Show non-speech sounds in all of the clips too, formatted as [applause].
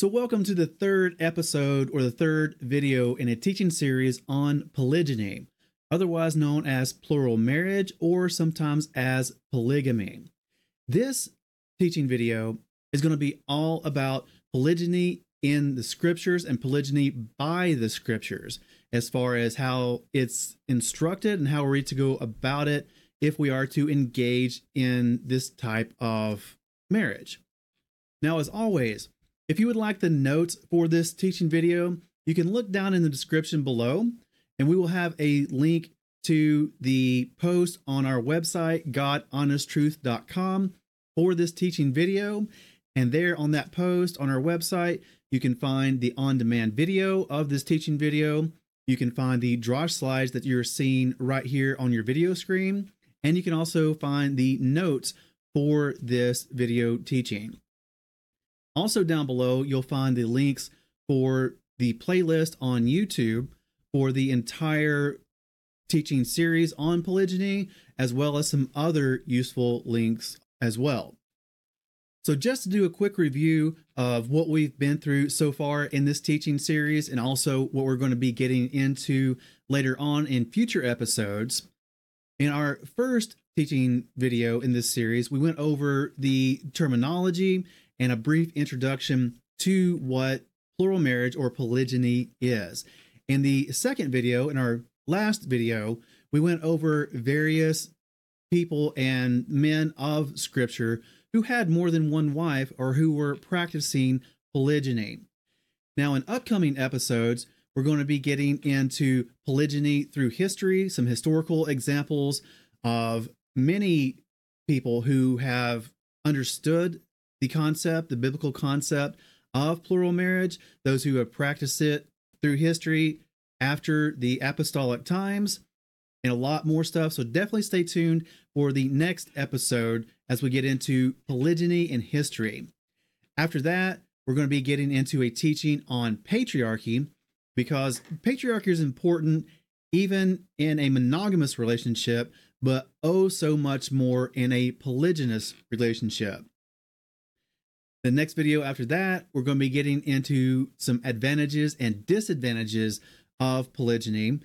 So, welcome to the third episode or the third video in a teaching series on polygyny, otherwise known as plural marriage or sometimes as polygamy. This teaching video is going to be all about polygyny in the scriptures and polygyny by the scriptures, as far as how it's instructed and how we're to go about it if we are to engage in this type of marriage. Now, as always, if you would like the notes for this teaching video, you can look down in the description below and we will have a link to the post on our website, godhonesttruth.com, for this teaching video. And there on that post on our website, you can find the on demand video of this teaching video. You can find the draw slides that you're seeing right here on your video screen. And you can also find the notes for this video teaching. Also, down below, you'll find the links for the playlist on YouTube for the entire teaching series on polygyny, as well as some other useful links as well. So, just to do a quick review of what we've been through so far in this teaching series, and also what we're going to be getting into later on in future episodes. In our first teaching video in this series, we went over the terminology and a brief introduction to what plural marriage or polygyny is. In the second video, in our last video, we went over various people and men of scripture who had more than one wife or who were practicing polygyny. Now, in upcoming episodes, we're going to be getting into polygyny through history, some historical examples of many people who have understood the concept, the biblical concept of plural marriage, those who have practiced it through history after the apostolic times, and a lot more stuff. So definitely stay tuned for the next episode as we get into polygyny and history. After that, we're going to be getting into a teaching on patriarchy because patriarchy is important even in a monogamous relationship, but oh so much more in a polygynous relationship. The next video after that, we're going to be getting into some advantages and disadvantages of polygyny.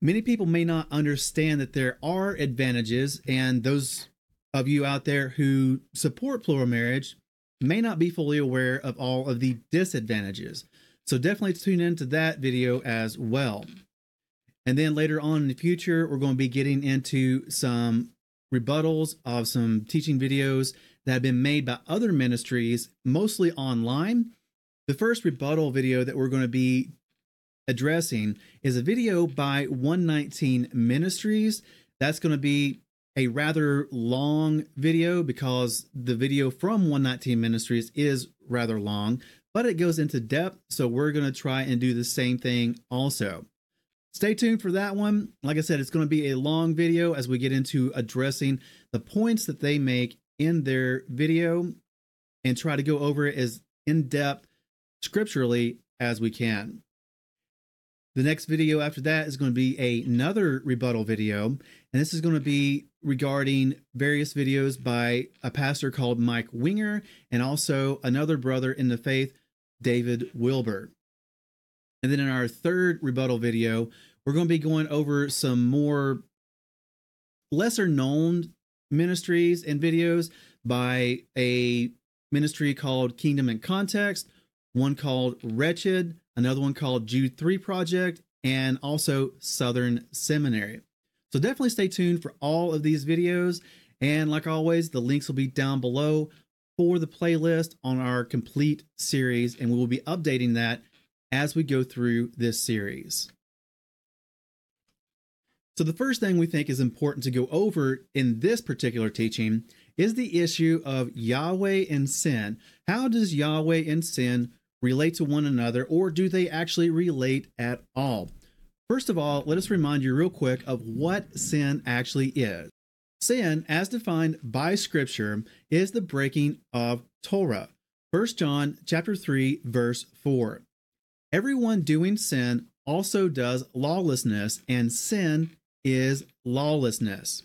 Many people may not understand that there are advantages, and those of you out there who support plural marriage may not be fully aware of all of the disadvantages. So definitely tune into that video as well. And then later on in the future, we're going to be getting into some rebuttals of some teaching videos that have been made by other ministries, mostly online. The first rebuttal video that we're going to be addressing is a video by 119 Ministries. That's going to be a rather long video because the video from 119 Ministries is rather long, but it goes into depth. So we're going to try and do the same thing also. Stay tuned for that one. Like I said, it's going to be a long video as we get into addressing the points that they make in their video and try to go over it as in depth scripturally as we can. The next video after that is going to be a, another rebuttal video, and this is going to be regarding various videos by a pastor called Mike Winger and also another brother in the faith, David Wilbur. And then in our third rebuttal video, we're going to be going over some more lesser known ministries and videos by a ministry called Kingdom in Context, one called Wretched, another one called Jude 3 Project, and also Southern Seminary. So definitely stay tuned for all of these videos. And like always, the links will be down below for the playlist on our complete series, and we will be updating that as we go through this series. So, the first thing we think is important to go over in this particular teaching is the issue of Yahweh and sin. How does Yahweh and sin relate to one another, or do they actually relate at all? First of all, let us remind you real quick of what sin actually is. Sin, as defined by Scripture, is the breaking of Torah. 1 John chapter 3 verse 4. Everyone doing sin also does lawlessness, and sin is lawlessness.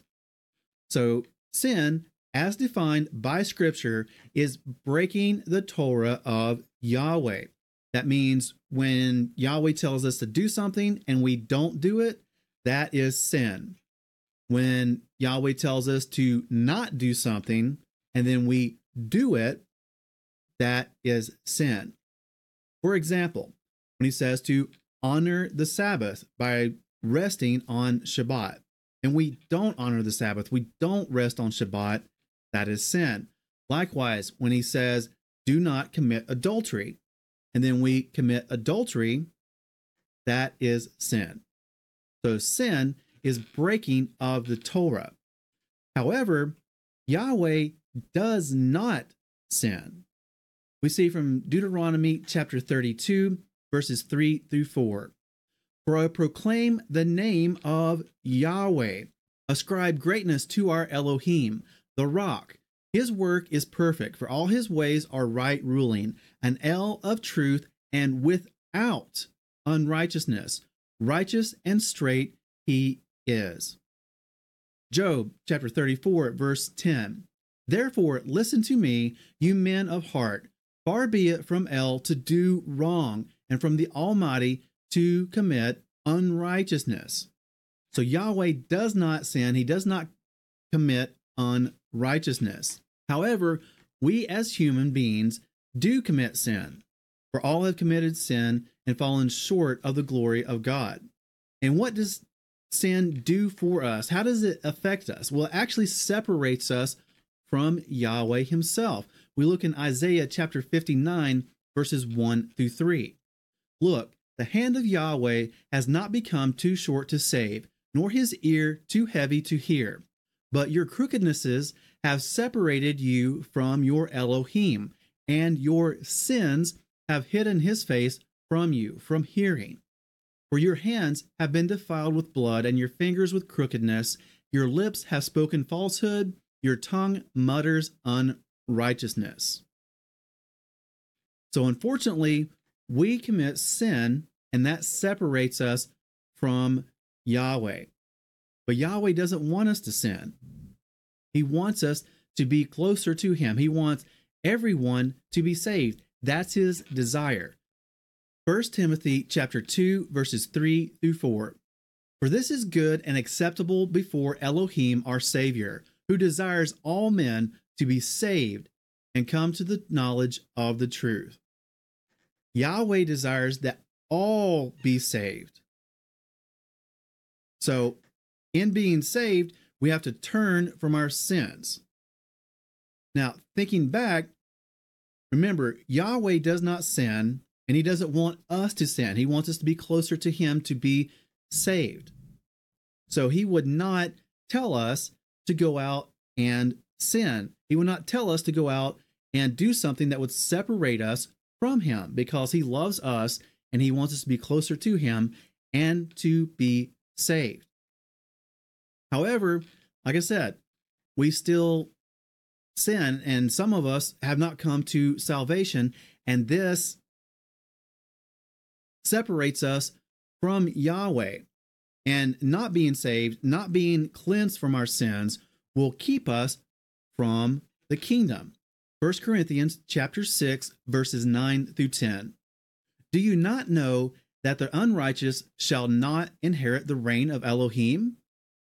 So, sin, as defined by Scripture, is breaking the Torah of Yahweh. That means when Yahweh tells us to do something and we don't do it, that is sin. When Yahweh tells us to not do something and then we do it, that is sin. For example, when he says to honor the Sabbath by resting on Shabbat, and we don't honor the Sabbath, we don't rest on Shabbat, that is sin. Likewise, when he says, do not commit adultery, and then we commit adultery, that is sin. So sin is breaking of the Torah. However, Yahweh does not sin. We see from Deuteronomy chapter 32, verses 3 through 4. For I proclaim the name of Yahweh, ascribe greatness to our Elohim, the rock. His work is perfect, for all his ways are right ruling, an El of truth and without unrighteousness. Righteous and straight he is. Job chapter 34, verse 10. Therefore, listen to me, you men of heart. Far be it from El to do wrong, and from the Almighty to commit unrighteousness. So Yahweh does not sin, he does not commit unrighteousness. However, we as human beings do commit sin, for all have committed sin and fallen short of the glory of God. And what does sin do for us? How does it affect us? Well, it actually separates us from Yahweh Himself. We look in Isaiah chapter 59, verses 1 through 3. Look, the hand of Yahweh has not become too short to save, nor his ear too heavy to hear. But your crookednesses have separated you from your Elohim, and your sins have hidden his face from you, from hearing. For your hands have been defiled with blood, and your fingers with crookedness. Your lips have spoken falsehood, your tongue mutters unrighteousness. So, unfortunately, we commit sin, and that separates us from Yahweh. But Yahweh doesn't want us to sin. He wants us to be closer to Him. He wants everyone to be saved. That's His desire. 1 Timothy chapter 2 verses 3 through 4. For this is good and acceptable before Elohim our Savior, who desires all men to be saved and come to the knowledge of the truth. Yahweh desires that all be saved. So, in being saved, we have to turn from our sins. Now, thinking back, remember, Yahweh does not sin, and He doesn't want us to sin. He wants us to be closer to Him to be saved. So, He would not tell us to go out and sin. He would not tell us to go out and do something that would separate us from Him because He loves us and He wants us to be closer to Him and to be saved. However, like I said, we still sin, and some of us have not come to salvation, and this separates us from Yahweh. And not being saved, not being cleansed from our sins, will keep us from the kingdom. 1 Corinthians chapter 6 verses 9 through 10. Do you not know that the unrighteous shall not inherit the reign of Elohim?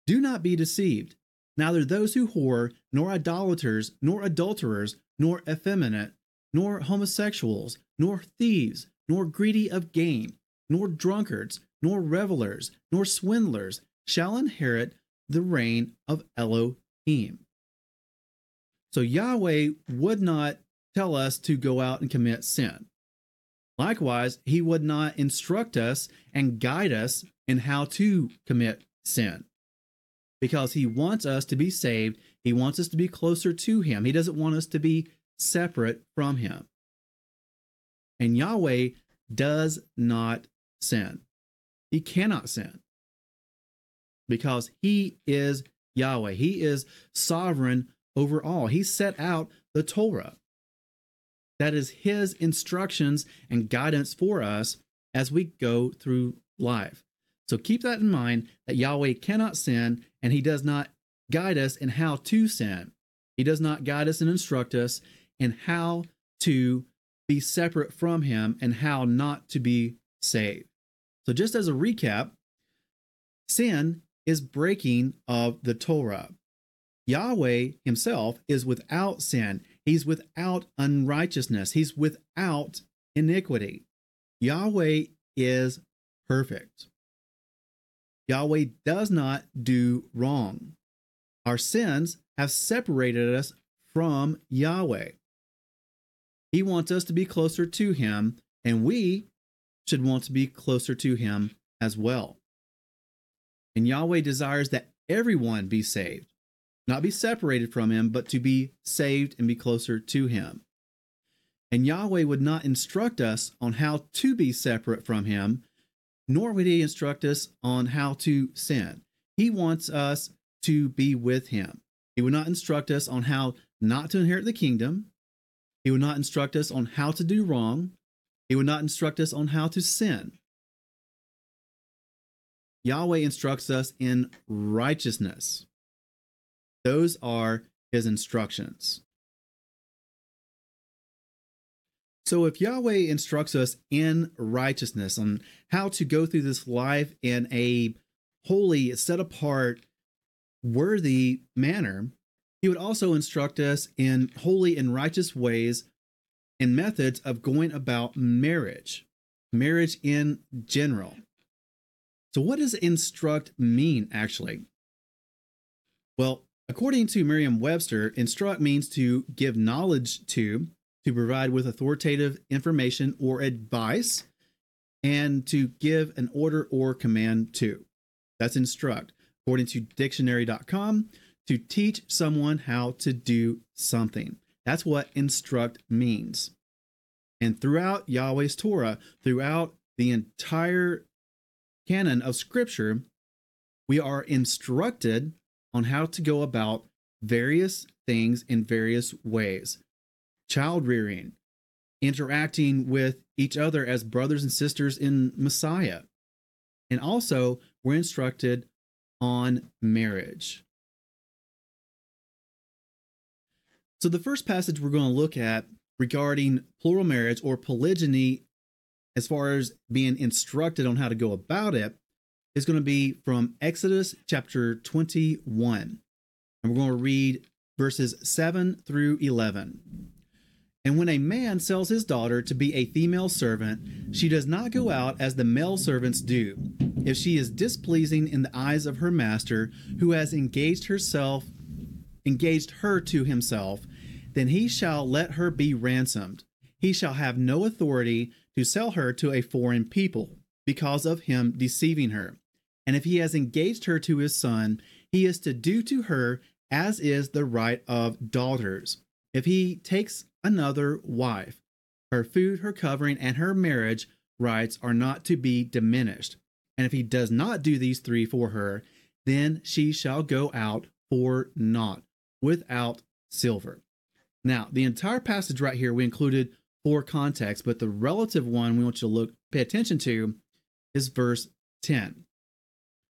Do not be deceived. Neither those who whore, nor idolaters, nor adulterers, nor effeminate, nor homosexuals, nor thieves, nor greedy of gain, nor drunkards, nor revelers, nor swindlers shall inherit the reign of Elohim. So Yahweh would not tell us to go out and commit sin. Likewise, he would not instruct us and guide us in how to commit sin because he wants us to be saved. He wants us to be closer to him. He doesn't want us to be separate from him. And Yahweh does not sin. He cannot sin because he is Yahweh. He is sovereign over all. He set out the Torah. That is his instructions and guidance for us as we go through life. So keep that in mind that Yahweh cannot sin and he does not guide us in how to sin. He does not guide us and instruct us in how to be separate from Him and how not to be saved. So, just as a recap, sin is breaking of the Torah. Yahweh Himself is without sin, He's without unrighteousness, He's without iniquity. Yahweh is perfect. Yahweh does not do wrong. Our sins have separated us from Yahweh. He wants us to be closer to Him, and we should want to be closer to Him as well. And Yahweh desires that everyone be saved, not be separated from Him, but to be saved and be closer to Him. And Yahweh would not instruct us on how to be separate from Him, nor would He instruct us on how to sin. He wants us to be with Him. He would not instruct us on how not to inherit the kingdom. He would not instruct us on how to do wrong. He would not instruct us on how to sin. Yahweh instructs us in righteousness. Those are his instructions. So, if Yahweh instructs us in righteousness on how to go through this life in a holy, set apart, worthy manner, he would also instruct us in holy and righteous ways and methods of going about marriage, marriage in general. So, what does instruct mean actually? Well, according to Merriam Webster, instruct means to give knowledge to, to provide with authoritative information or advice, and to give an order or command to. That's instruct. According to dictionary.com, to teach someone how to do something. That's what instruct means. And throughout Yahweh's Torah, throughout the entire canon of Scripture, we are instructed on how to go about various things in various ways child rearing, interacting with each other as brothers and sisters in Messiah. And also, we're instructed on marriage. So, the first passage we're going to look at regarding plural marriage or polygyny, as far as being instructed on how to go about it, is going to be from Exodus chapter 21. And we're going to read verses 7 through 11. And when a man sells his daughter to be a female servant, she does not go out as the male servants do. If she is displeasing in the eyes of her master, who has engaged herself, engaged her to himself, then he shall let her be ransomed. He shall have no authority to sell her to a foreign people, because of him deceiving her. And if he has engaged her to his son, he is to do to her as is the right of daughters. If he takes another wife. Her food, her covering, and her marriage rights are not to be diminished. And if he does not do these three for her, then she shall go out for naught, without silver. Now, the entire passage right here we included for context, but the relative one we want you to look pay attention to is verse 10.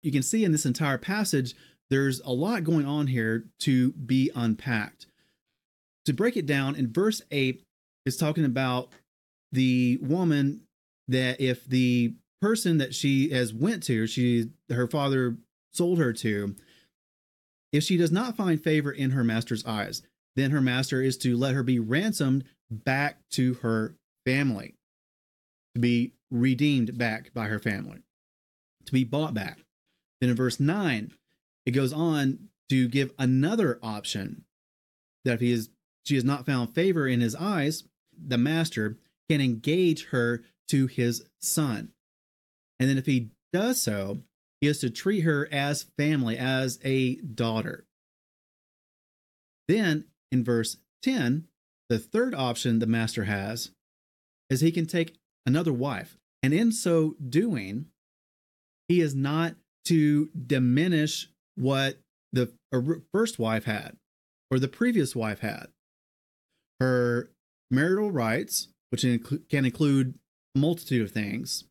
You can see in this entire passage, there's a lot going on here to be unpacked. To break it down in verse 8 is talking about the woman that if the person that she has went to she her father sold her to if she does not find favor in her master's eyes then her master is to let her be ransomed back to her family to be redeemed back by her family to be bought back then in verse 9 it goes on to give another option that if he is she has not found favor in his eyes, the master can engage her to his son. And then if he does so, he is to treat her as family, as a daughter. Then in verse 10, the third option the master has is he can take another wife. And in so doing, he is not to diminish what the first wife had or the previous wife had her marital rights, which can include a multitude of things,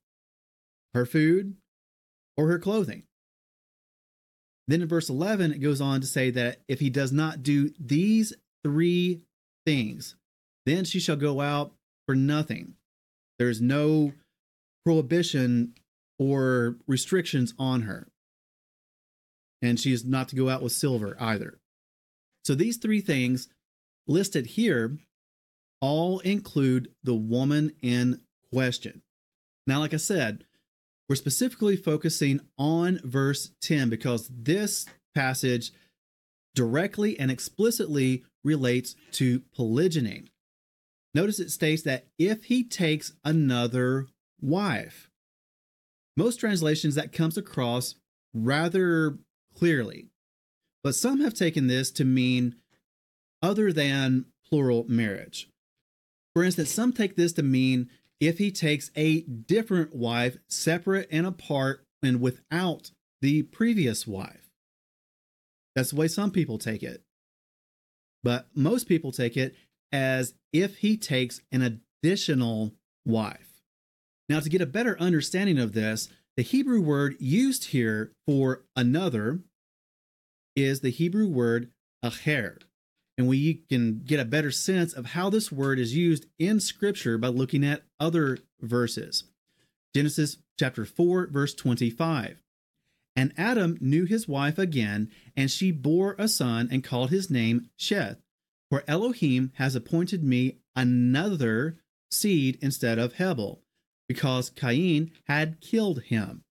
her food, or her clothing. Then in verse 11, it goes on to say that if he does not do these three things, then she shall go out for nothing. There's no prohibition or restrictions on her. And she is not to go out with silver either. So these three things listed here all include the woman in question. Now, like I said, we're specifically focusing on verse 10 because this passage directly and explicitly relates to polygyny. Notice it states that if he takes another wife, most translations that comes across rather clearly, but some have taken this to mean other than plural marriage. For instance, some take this to mean if he takes a different wife, separate and apart and without the previous wife. That's the way some people take it. But most people take it as if he takes an additional wife. Now, to get a better understanding of this, the Hebrew word used here for another is the Hebrew word acher. And we can get a better sense of how this word is used in Scripture by looking at other verses. Genesis chapter 4, verse 25. And Adam knew his wife again, and she bore a son and called his name Sheth. For Elohim has appointed me another seed instead of Hebel, because Cain had killed him.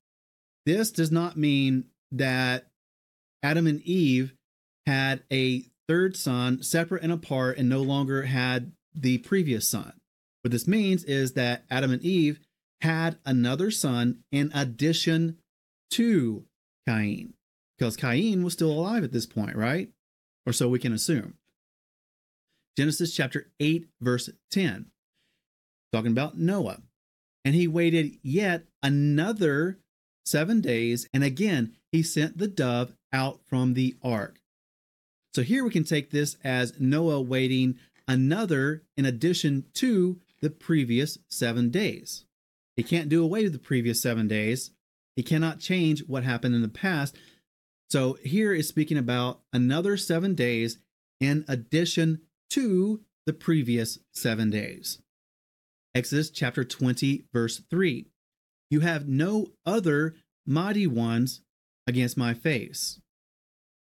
This does not mean that Adam and Eve had a third son separate and apart and no longer had the previous son. What this means is that Adam and Eve had another son in addition to Cain, because Cain was still alive at this point, right? Or so we can assume. Genesis chapter 8, verse 10, talking about Noah. And he waited yet another seven days, and again he sent the dove out from the ark. So here we can take this as Noah waiting another in addition to the previous seven days. He can't do away with the previous seven days. He cannot change what happened in the past. So here is speaking about another seven days in addition to the previous seven days. Exodus chapter 20, verse 3. You have no other mighty ones against my face,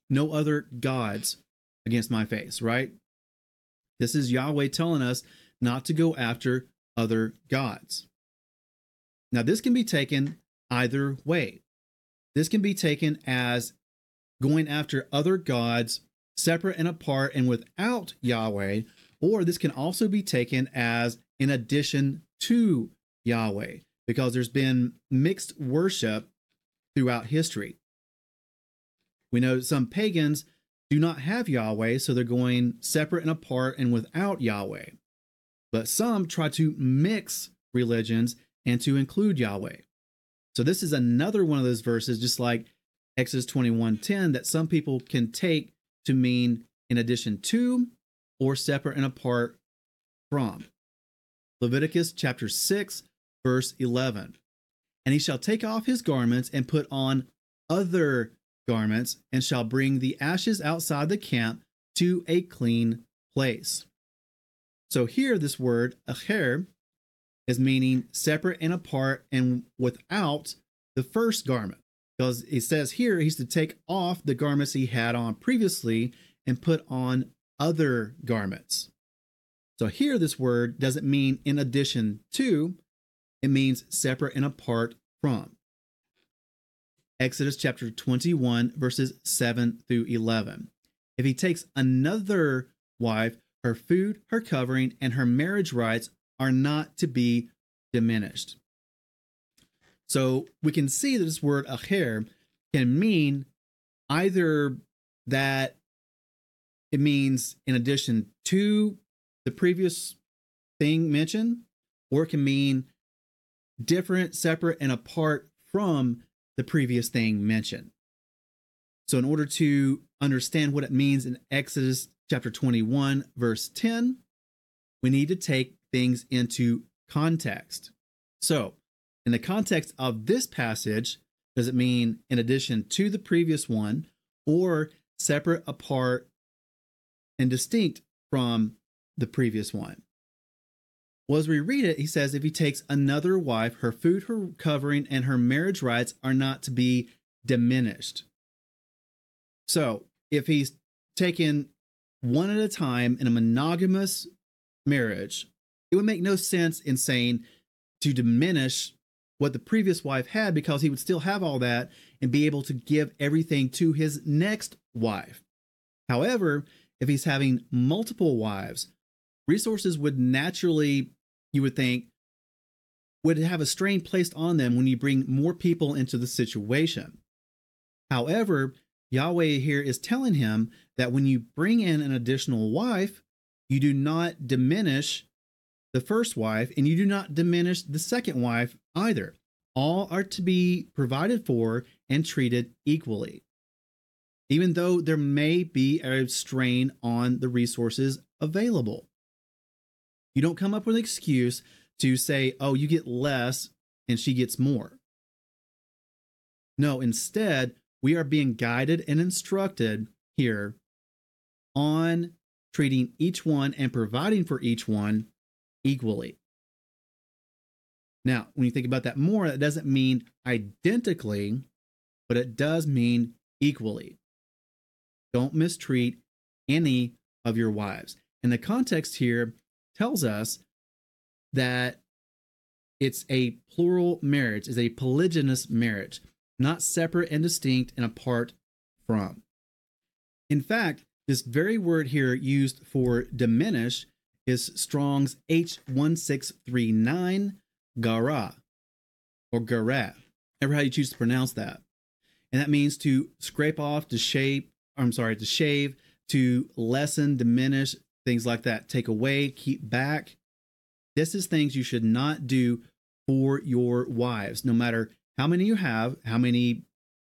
no other gods against my face, right? This is Yahweh telling us not to go after other gods. Now, this can be taken either way. This can be taken as going after other gods separate and apart and without Yahweh, or this can also be taken as in addition to Yahweh, because there's been mixed worship throughout history. We know some pagans do not have Yahweh, so they're going separate and apart and without Yahweh. But some try to mix religions and to include Yahweh. So this is another one of those verses, just like Exodus 21:10, that some people can take to mean in addition to or separate and apart from. Leviticus chapter 6, verse 11. And he shall take off his garments and put on other garments, and shall bring the ashes outside the camp to a clean place. So here, this word, acher, is meaning separate and apart and without the first garment. Because it says here he's to take off the garments he had on previously and put on other garments. So here, this word doesn't mean in addition to, it means separate and apart from. Exodus chapter 21, verses 7 through 11. If he takes another wife, her food, her covering, and her marriage rights are not to be diminished. So we can see that this word acher can mean either that it means in addition to the previous thing mentioned, or it can mean different, separate, and apart from the previous thing mentioned. So, in order to understand what it means in Exodus chapter 21, verse 10, we need to take things into context. So, in the context of this passage, does it mean in addition to the previous one, or separate apart and distinct from the previous one. Well, as we read it, he says if he takes another wife, her food, her covering, and her marriage rights are not to be diminished. So if he's taken one at a time in a monogamous marriage, it would make no sense in saying to diminish what the previous wife had because he would still have all that and be able to give everything to his next wife. However, if he's having multiple wives, resources would naturally, you would think, would have a strain placed on them when you bring more people into the situation. However, Yahweh here is telling him that when you bring in an additional wife, you do not diminish the first wife and you do not diminish the second wife either. All are to be provided for and treated equally. Even though there may be a strain on the resources available. You don't come up with an excuse to say, oh, you get less and she gets more. No, instead, we are being guided and instructed here on treating each one and providing for each one equally. Now, when you think about that more, that doesn't mean identically, but it does mean equally. Don't mistreat any of your wives. And the context here tells us that it's a plural marriage, is a polygynous marriage, not separate and distinct and apart from. In fact, this very word here used for diminish is Strong's H1639 gara or gara, ever how you choose to pronounce that. And that means to scrape off, to shape, I'm sorry, to shave, to lessen, diminish, things like that, take away, keep back. This is things you should not do for your wives, no matter how many you have, how many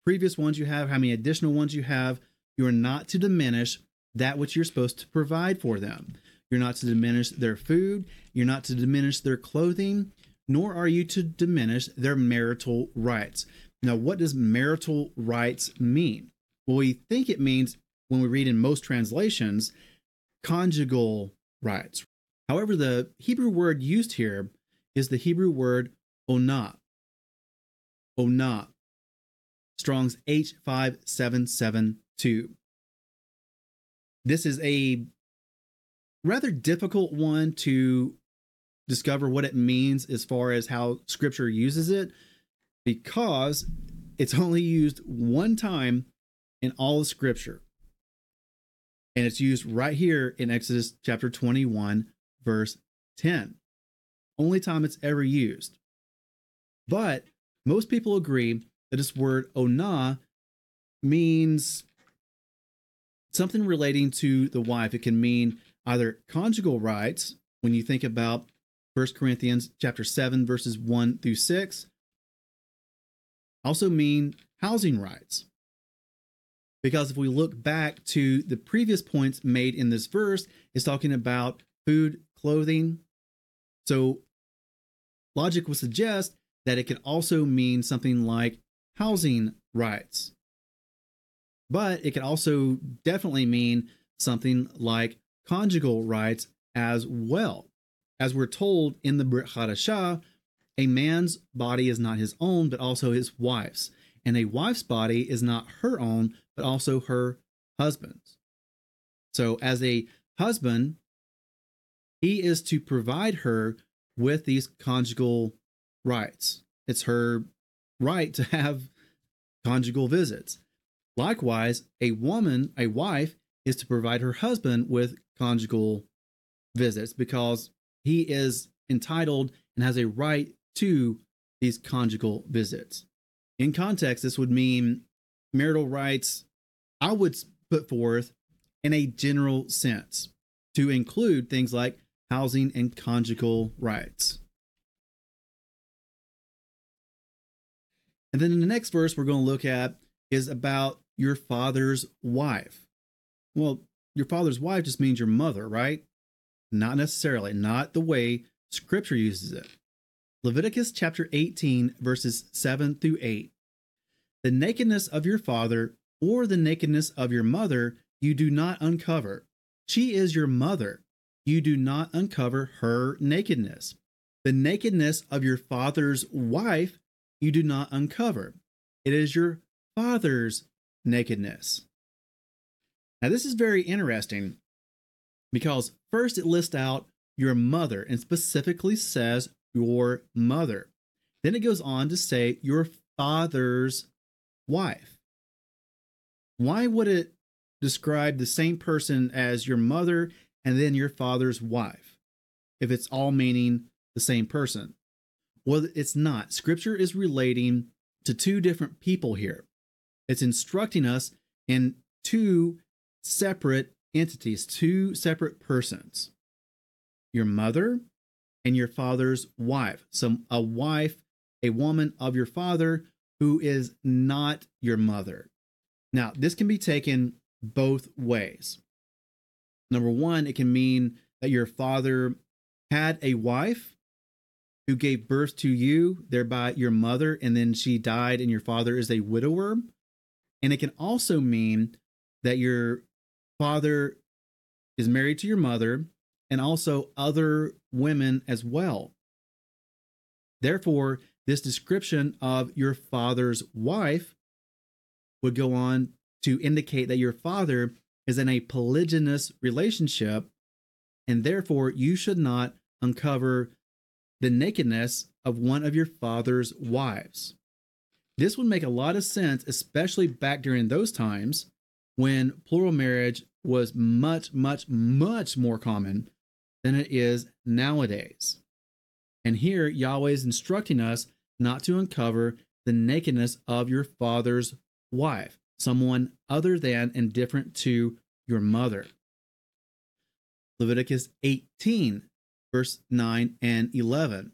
previous ones you have, how many additional ones you have. You are not to diminish that which you're supposed to provide for them. You're not to diminish their food. You're not to diminish their clothing, nor are you to diminish their marital rights. Now, what does marital rights mean? Well, we think it means, when we read in most translations, conjugal rights. However, the Hebrew word used here is the Hebrew word onah. Onah. Strong's H5772. This is a rather difficult one to discover what it means as far as how scripture uses it because it's only used one time in all of scripture. And it's used right here in Exodus chapter 21, verse 10. Only time it's ever used. But most people agree that this word onah means something relating to the wife. It can mean either conjugal rights when you think about 1 Corinthians chapter 7 verses 1 through 6 also mean housing rights. Because if we look back to the previous points made in this verse, it's talking about food, clothing. So logic would suggest that it can also mean something like housing rights. But it can also definitely mean something like conjugal rights as well. As we're told in the Brit Hadashah, a man's body is not his own, but also his wife's. And a wife's body is not her own, but also her husband's. So, as a husband, he is to provide her with these conjugal rights. It's her right to have conjugal visits. Likewise, a woman, a wife, is to provide her husband with conjugal visits because he is entitled and has a right to these conjugal visits. In context, this would mean marital rights, I would put forth in a general sense to include things like housing and conjugal rights. And then in the next verse we're going to look at is about your father's wife. Well, your father's wife just means your mother, right? Not necessarily, not the way scripture uses it. Leviticus chapter 18, verses 7 through 8. The nakedness of your father or the nakedness of your mother, you do not uncover. She is your mother. You do not uncover her nakedness. The nakedness of your father's wife, you do not uncover. It is your father's nakedness. Now, this is very interesting because first it lists out your mother and specifically says your mother. Then it goes on to say your father's wife. Why would it describe the same person as your mother and then your father's wife if it's all meaning the same person? Well, it's not. Scripture is relating to two different people here. It's instructing us in two separate entities, two separate persons your mother and your father's wife. So, a wife, a woman of your father who is not your mother. Now, this can be taken both ways. Number one, it can mean that your father had a wife who gave birth to you, thereby your mother, and then she died, and your father is a widower. And it can also mean that your father is married to your mother and also other women as well. Therefore, this description of your father's wife would go on to indicate that your father is in a polygynous relationship, and therefore you should not uncover the nakedness of one of your father's wives. This would make a lot of sense, especially back during those times when plural marriage was much, much, much more common than it is nowadays. And here, Yahweh is instructing us not to uncover the nakedness of your father's wife, someone other than and different to your mother. Leviticus 18, verse 9 and 11.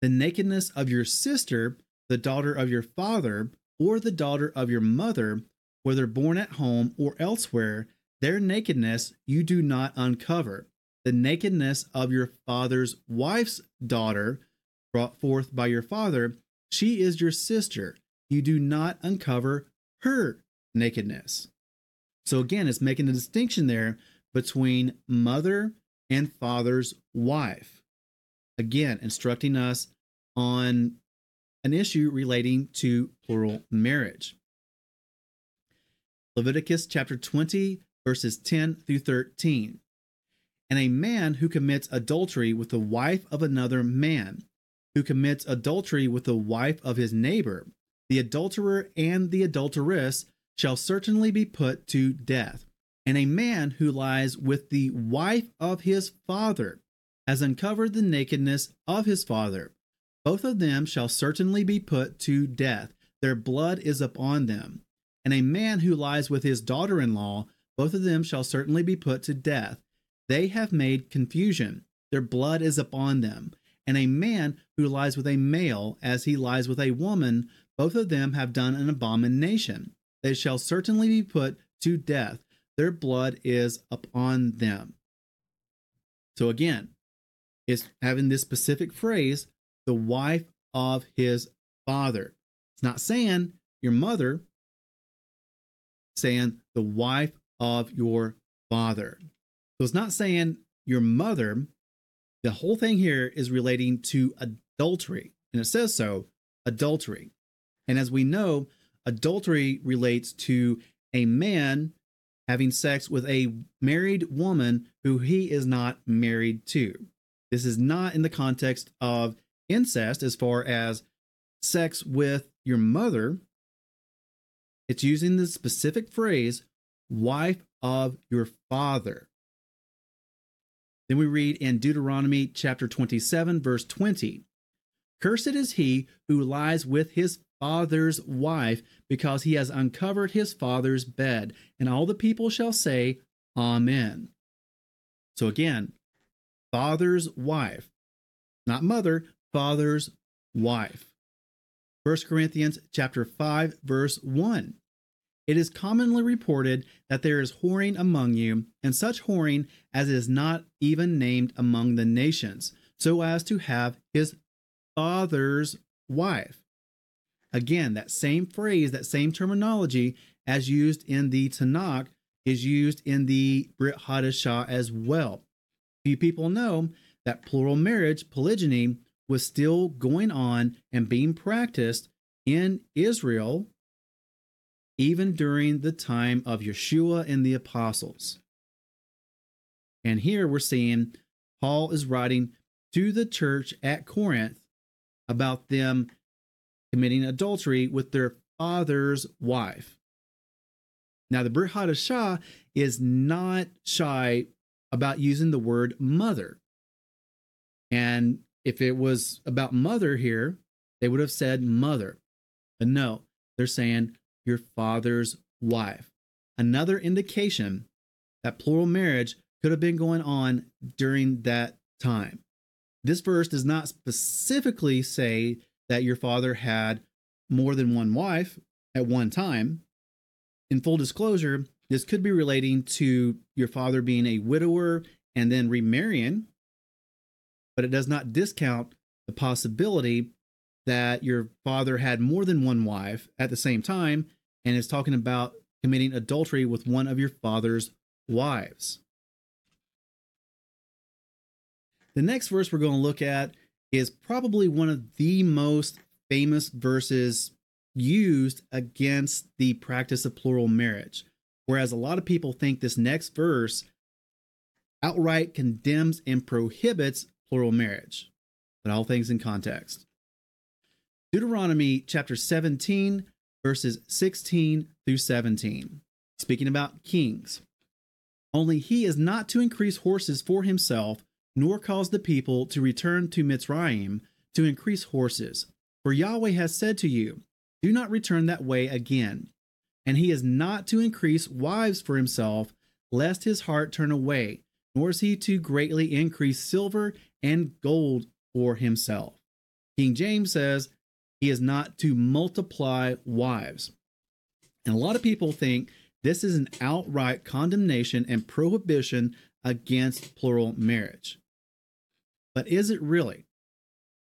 The nakedness of your sister, the daughter of your father, or the daughter of your mother, whether born at home or elsewhere, their nakedness you do not uncover. The nakedness of your father's wife's daughter, brought forth by your father, she is your sister. You do not uncover her nakedness. So again, it's making a distinction there between mother and father's wife. Again, instructing us on an issue relating to plural marriage. Leviticus chapter 20, verses 10 through 13. And a man who commits adultery with the wife of another man, who commits adultery with the wife of his neighbor, the adulterer and the adulteress shall certainly be put to death. And a man who lies with the wife of his father has uncovered the nakedness of his father. Both of them shall certainly be put to death. Their blood is upon them and a man who lies with his daughter in law, both of them shall certainly be put to death. They have made confusion, their blood is upon them. And a man who lies with a male as he lies with a woman, both of them have done an abomination. They shall certainly be put to death. Their blood is upon them. So again, it's having this specific phrase, the wife of his father. It's not saying your mother, saying the wife of your father. So it's not saying your mother. The whole thing here is relating to adultery. And it says so adultery. And as we know, adultery relates to a man having sex with a married woman who he is not married to. This is not in the context of incest as far as sex with your mother, it's using the specific phrase, wife of your father. Then we read in Deuteronomy chapter 27, verse 20 Cursed is he who lies with his father's wife, because he has uncovered his father's bed. And all the people shall say, Amen. So again, father's wife, not mother, father's wife. 1 Corinthians chapter 5 verse 1. It is commonly reported that there is whoring among you, and such whoring as is not even named among the nations, so as to have his father's wife. Again, that same phrase, that same terminology as used in the Tanakh, is used in the Brit Hadashah as well. Few people know that plural marriage, polygyny, was still going on and being practiced in Israel even during the time of Yeshua and the apostles. And here we're seeing Paul is writing to the church at Corinth about them committing adultery with their father's wife. Now, the Brit Hadashah is not shy about using the word mother. And if it was about mother here, they would have said mother. But no, they're saying your father's wife. Another indication that plural marriage could have been going on during that time. This verse does not specifically say that your father had more than one wife at one time. In full disclosure, this could be relating to your father being a widower and then remarrying, but it does not discount the possibility that your father had more than one wife at the same time and is talking about committing adultery with one of your father's wives. The next verse we're going to look at is probably one of the most famous verses used against the practice of plural marriage. Whereas a lot of people think this next verse outright condemns and prohibits plural marriage. But all things in context. Deuteronomy chapter 17, verses 16 through 17. Speaking about kings. Only he is not to increase horses for himself, nor cause the people to return to Mitzrayim to increase horses. For Yahweh has said to you, Do not return that way again. And he is not to increase wives for himself, lest his heart turn away, nor is he to greatly increase silver and gold for himself. King James says, He is not to multiply wives. And a lot of people think this is an outright condemnation and prohibition against plural marriage. But is it really?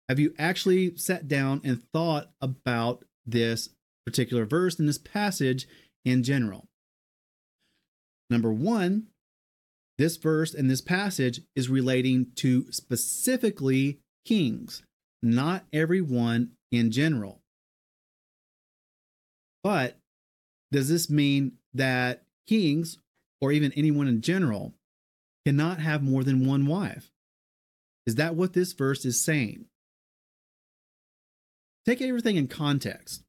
Have you actually sat down and thought about this particular verse and this passage in general? Number one, this verse and this passage is relating to specifically kings, not everyone in general. But does this mean that kings, or even anyone in general, cannot have more than one wife? Is that what this verse is saying? Take everything in context.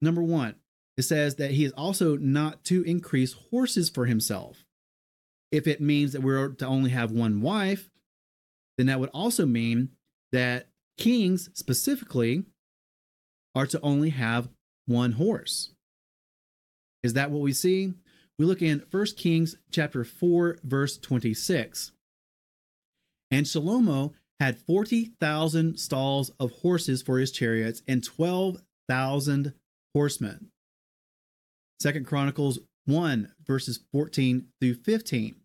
Number one, it says that he is also not to increase horses for himself. If it means that we're to only have one wife, then that would also mean that kings specifically are to only have one horse. Is that what we see? We look in 1 Kings chapter 4 verse 26. And Shalomo had 40,000 stalls of horses for his chariots and 12,000 horsemen. Second Chronicles 1 verses 14 through 15.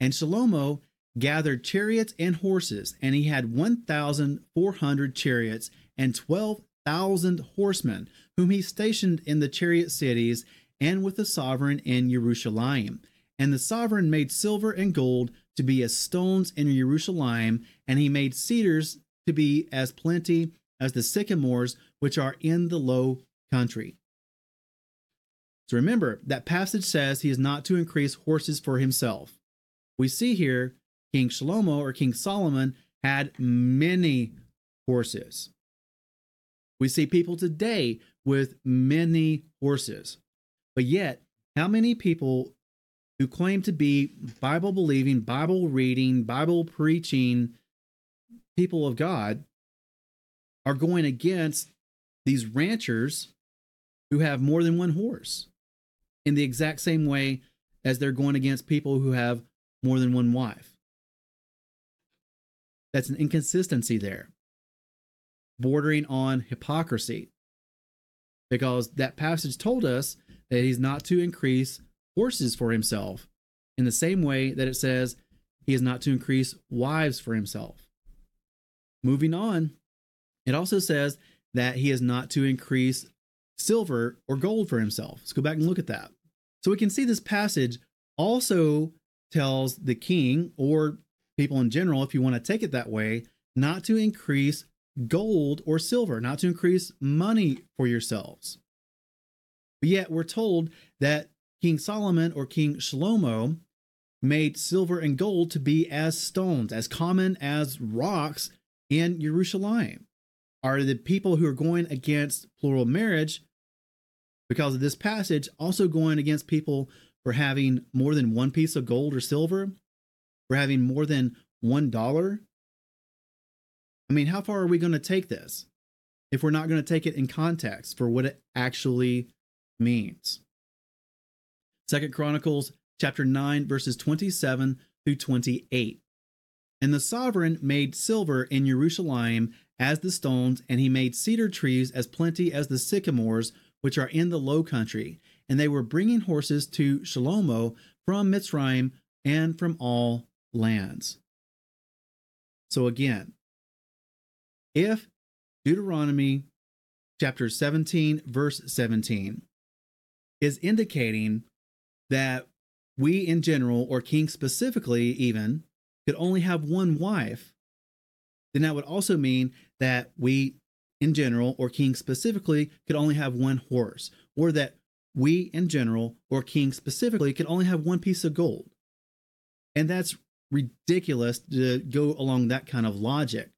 And Shalomo gathered chariots and horses, and he had 1,400 chariots and 12,000 horsemen, whom he stationed in the chariot cities and with the sovereign in Jerusalem. And the sovereign made silver and gold to be as stones in Jerusalem, and he made cedars to be as plenty as the sycamores which are in the low country. So remember, that passage says he is not to increase horses for himself. We see here King Shlomo or King Solomon had many horses. We see people today with many horses. But yet, how many people who claim to be Bible believing, Bible reading, Bible preaching people of God are going against these ranchers who have more than one horse in the exact same way as they're going against people who have more than one wife? That's an inconsistency there, bordering on hypocrisy. Because that passage told us that he's not to increase horses for himself, in the same way that it says he is not to increase wives for himself. Moving on, it also says that he is not to increase silver or gold for himself. Let's go back and look at that. So we can see this passage also tells the king or people in general, if you want to take it that way, not to increase gold or silver, not to increase money for yourselves. But yet we're told that King Solomon or King Shlomo made silver and gold to be as stones, as common as rocks in Jerusalem. Are the people who are going against plural marriage because of this passage also going against people for having more than one piece of gold or silver, for having more than one dollar? I mean, how far are we going to take this if we're not going to take it in context for what it actually means? Second Chronicles chapter 9 verses 27 through 28. And the sovereign made silver in Jerusalem as the stones, and he made cedar trees as plenty as the sycamores which are in the low country. And they were bringing horses to Shalomo from Mitzrayim and from all lands. So again, if Deuteronomy chapter 17, verse 17, is indicating that we in general, or kings specifically, even, could only have one wife, then that would also mean that we in general, or kings specifically, could only have one horse, or that we in general, or kings specifically, could only have one piece of gold. And that's ridiculous to go along that kind of logic.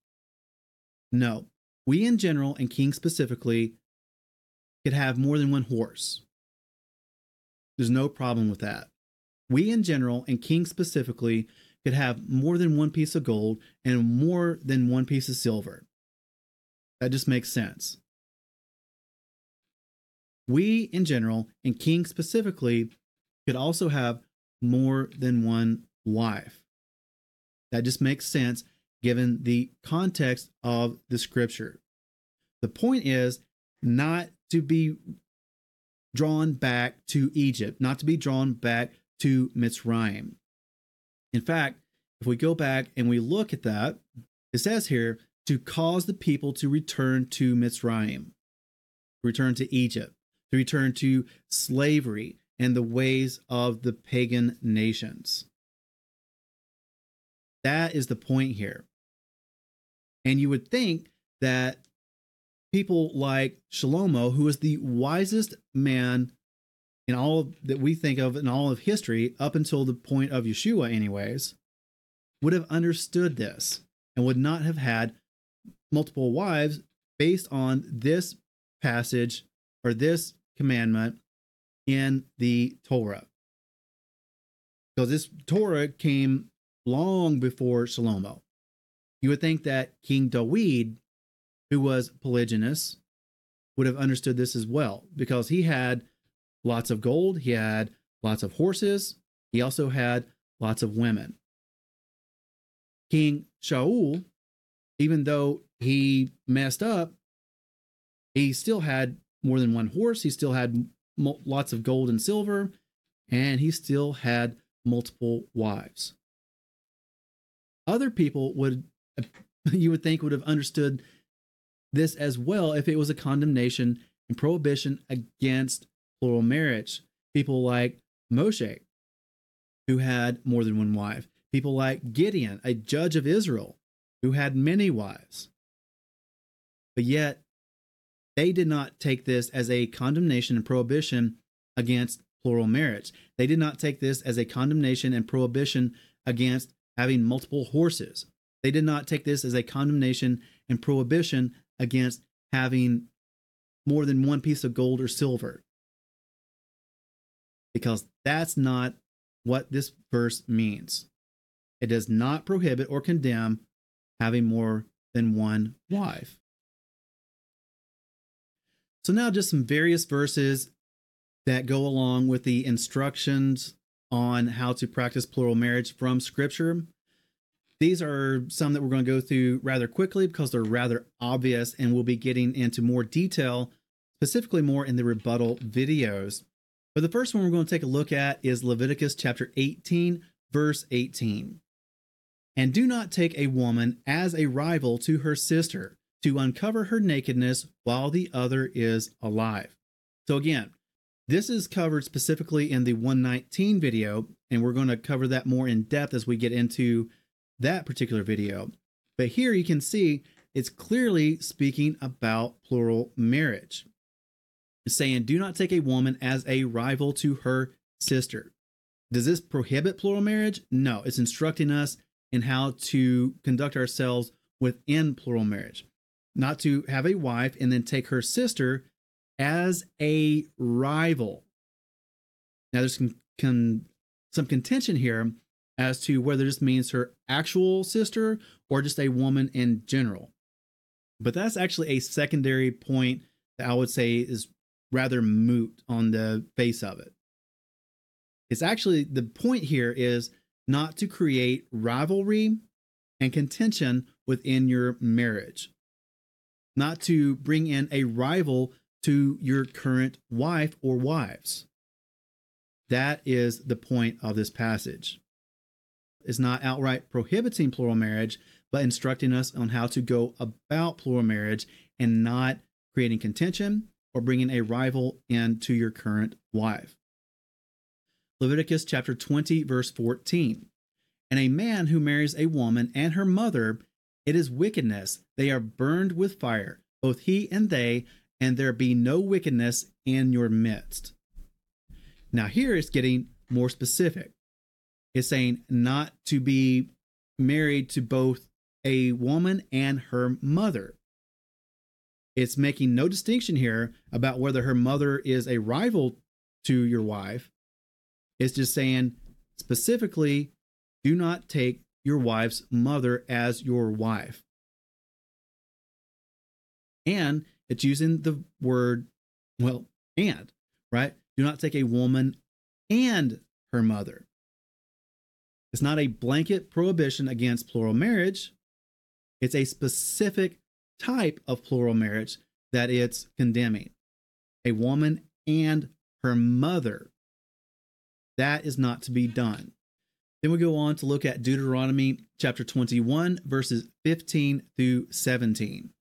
No, we in general, and King specifically, could have more than one horse. There's no problem with that. We in general, and King specifically, could have more than one piece of gold and more than one piece of silver. That just makes sense. We, in general, and King specifically, could also have more than one wife. That just makes sense given the context of the scripture. The point is not to be drawn back to Egypt, not to be drawn back to Mitzrayim. In fact, if we go back and we look at that, it says here to cause the people to return to Mitzrayim, return to Egypt, to return to slavery and the ways of the pagan nations. That is the point here. And you would think that people like Shlomo, who is the wisest man in all of, that we think of in all of history, up until the point of Yeshua, anyways, would have understood this and would not have had multiple wives based on this passage or this commandment in the Torah. Because this Torah came long before Shlomo. You would think that King David, who was polygynous, would have understood this as well because he had lots of gold, he had lots of horses, he also had lots of women. King Shaul, even though he messed up, he still had more than one horse. He still had lots of gold and silver, and he still had multiple wives. Other people would, [laughs] you would think, would have understood this as well if it was a condemnation and prohibition against plural marriage. People like Moshe, who had more than one wife. People like Gideon, a judge of Israel, who had many wives. But yet, they did not take this as a condemnation and prohibition against plural marriage. They did not take this as a condemnation and prohibition against having multiple horses. They did not take this as a condemnation and prohibition against having more than one piece of gold or silver. Because that's not what this verse means. It does not prohibit or condemn having more than one wife. So, now just some various verses that go along with the instructions on how to practice plural marriage from Scripture. These are some that we're going to go through rather quickly because they're rather obvious, and we'll be getting into more detail, specifically more in the rebuttal videos. But the first one we're going to take a look at is Leviticus chapter 18, verse 18. And do not take a woman as a rival to her sister to uncover her nakedness while the other is alive. So again, this is covered specifically in the 119 video, and we're going to cover that more in depth as we get into that particular video. But here you can see it's clearly speaking about plural marriage. It's saying, do not take a woman as a rival to her sister. Does this prohibit plural marriage? No, it's instructing us in how to conduct ourselves within plural marriage. Not to have a wife and then take her sister as a rival. Now, there's some, con- some contention here as to whether this means her actual sister or just a woman in general. But that's actually a secondary point that I would say is rather moot on the face of it. It's actually the point here is not to create rivalry and contention within your marriage, not to bring in a rival to your current wife or wives. That is the point of this passage. It's not outright prohibiting plural marriage, but instructing us on how to go about plural marriage and not creating contention or bringing a rival into your current wife. Leviticus chapter 20, verse 14. And a man who marries a woman and her mother, it is wickedness. They are burned with fire, both he and they, and there be no wickedness in your midst. Now, here it's getting more specific. It's saying not to be married to both a woman and her mother. It's making no distinction here about whether her mother is a rival to your wife. It's just saying specifically, do not take your wife's mother as your wife. And it's using the word, well, and, right? Do not take a woman and her mother. It's not a blanket prohibition against plural marriage. It's a specific type of plural marriage that it's condemning. A woman and her mother. That is not to be done. Then we go on to look at Deuteronomy chapter 21, verses 15 through 17.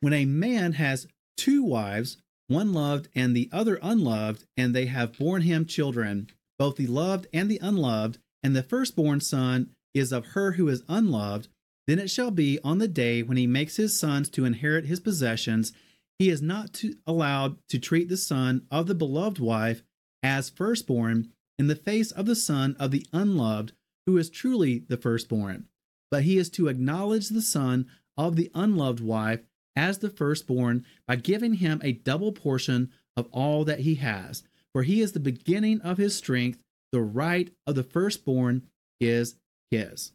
When a man has two wives, one loved and the other unloved, and they have borne him children, both the loved and the unloved, and the firstborn son is of her who is unloved, then it shall be on the day when he makes his sons to inherit his possessions, he is not to, allowed to treat the son of the beloved wife as firstborn in the face of the son of the unloved, who is truly the firstborn. But he is to acknowledge the son of the unloved wife as the firstborn by giving him a double portion of all that he has. For he is the beginning of his strength, the right of the firstborn is his.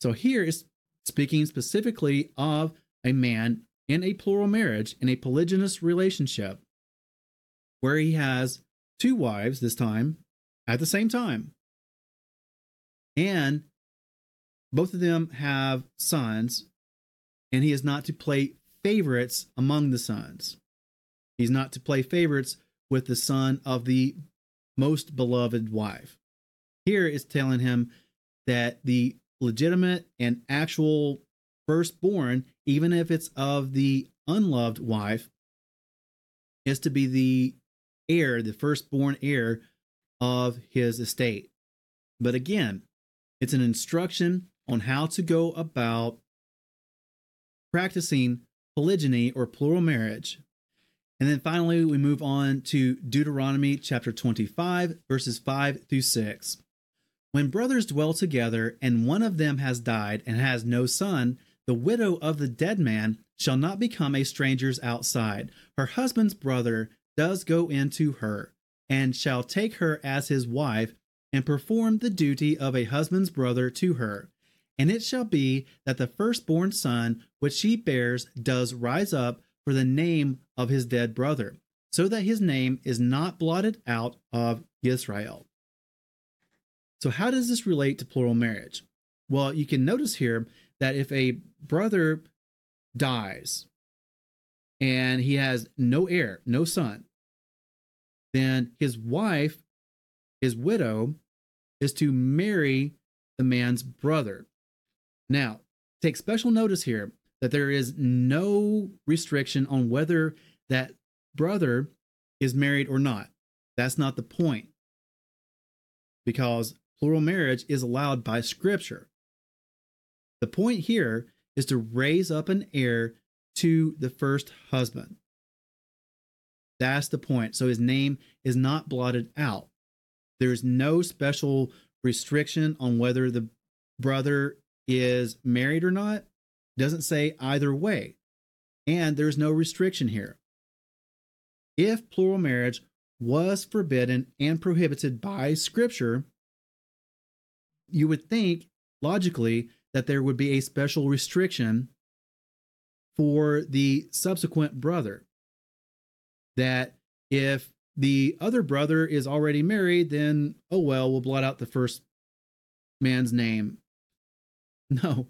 So here is speaking specifically of a man in a plural marriage, in a polygynous relationship, where he has two wives this time at the same time. And both of them have sons, and he is not to play favorites among the sons. He's not to play favorites with the son of the most beloved wife. Here is telling him that the legitimate and actual firstborn, even if it's of the unloved wife, is to be the heir, the firstborn heir of his estate. But again, it's an instruction on how to go about practicing polygyny or plural marriage. And then finally, we move on to Deuteronomy chapter 25, verses 5 through 6. When brothers dwell together, and one of them has died and has no son, the widow of the dead man shall not become a stranger's outside. Her husband's brother does go in to her and shall take her as his wife, and perform the duty of a husband's brother to her. And it shall be that the firstborn son which she bears does rise up for the name of his dead brother, so that his name is not blotted out of Israel. So, how does this relate to plural marriage? Well, you can notice here that if a brother dies and he has no heir, no son, then his wife, his widow, is to marry the man's brother. Now, take special notice here that there is no restriction on whether that brother is married or not. That's not the point. Because plural marriage is allowed by Scripture. The point here is to raise up an heir to the first husband. That's the point. So his name is not blotted out. There's no special restriction on whether the brother is married or not. Doesn't say either way. And there's no restriction here. If plural marriage was forbidden and prohibited by Scripture, you would think logically that there would be a special restriction for the subsequent brother. That if the other brother is already married, then oh well, we'll blot out the first man's name. [laughs] No,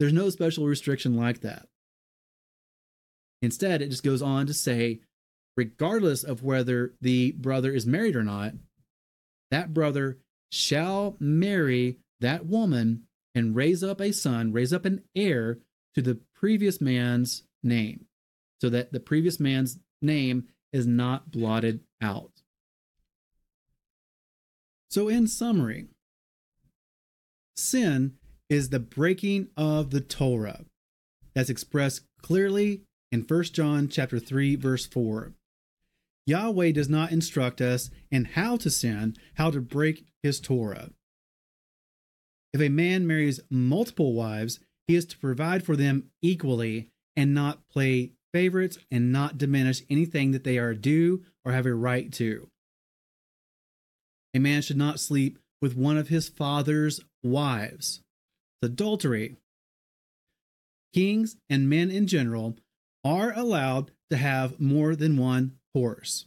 there's no special restriction like that. Instead, it just goes on to say, regardless of whether the brother is married or not, that brother shall marry that woman and raise up a son, raise up an heir to the previous man's name, so that the previous man's name is not blotted out. So, in summary, sin is the breaking of the Torah that's expressed clearly in 1 John chapter 3 verse 4. Yahweh does not instruct us in how to sin, how to break his Torah. If a man marries multiple wives, he is to provide for them equally and not play favorites and not diminish anything that they are due or have a right to. A man should not sleep with one of his father's wives. Adultery. Kings and men in general are allowed to have more than one horse.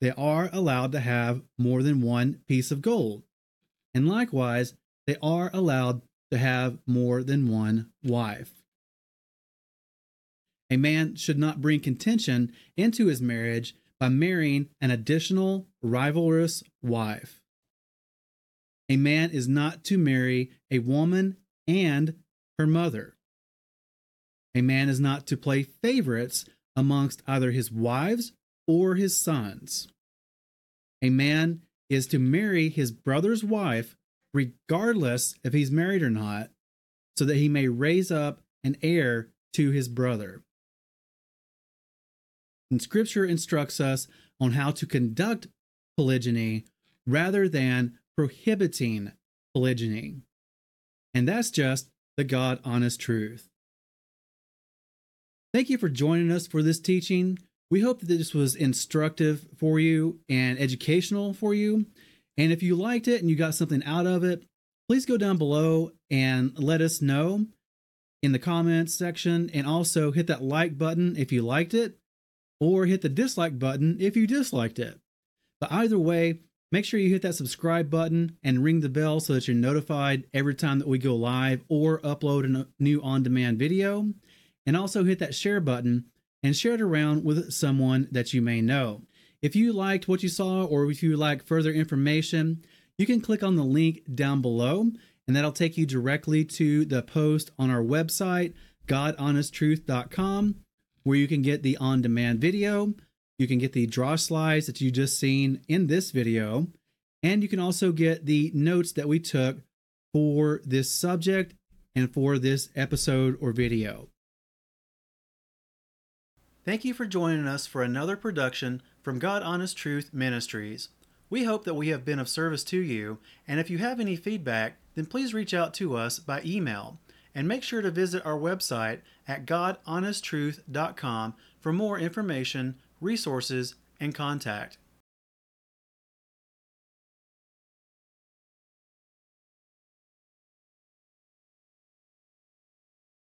They are allowed to have more than one piece of gold. And likewise, they are allowed to have more than one wife. A man should not bring contention into his marriage by marrying an additional rivalrous wife. A man is not to marry a woman and her mother. A man is not to play favorites amongst either his wives or his sons. A man is to marry his brother's wife regardless if he's married or not, so that he may raise up an heir to his brother. And scripture instructs us on how to conduct polygyny rather than prohibiting polygyny. And that's just the God honest truth. Thank you for joining us for this teaching. We hope that this was instructive for you and educational for you. And if you liked it and you got something out of it, please go down below and let us know in the comments section. And also hit that like button if you liked it, or hit the dislike button if you disliked it. But either way, make sure you hit that subscribe button and ring the bell so that you're notified every time that we go live or upload a new on demand video. And also hit that share button and share it around with someone that you may know. If you liked what you saw or if you like further information, you can click on the link down below and that'll take you directly to the post on our website, godhonesttruth.com, where you can get the on demand video. You can get the draw slides that you just seen in this video, and you can also get the notes that we took for this subject and for this episode or video. Thank you for joining us for another production from God Honest Truth Ministries. We hope that we have been of service to you, and if you have any feedback, then please reach out to us by email. And make sure to visit our website at godhonesttruth.com for more information, resources, and contact.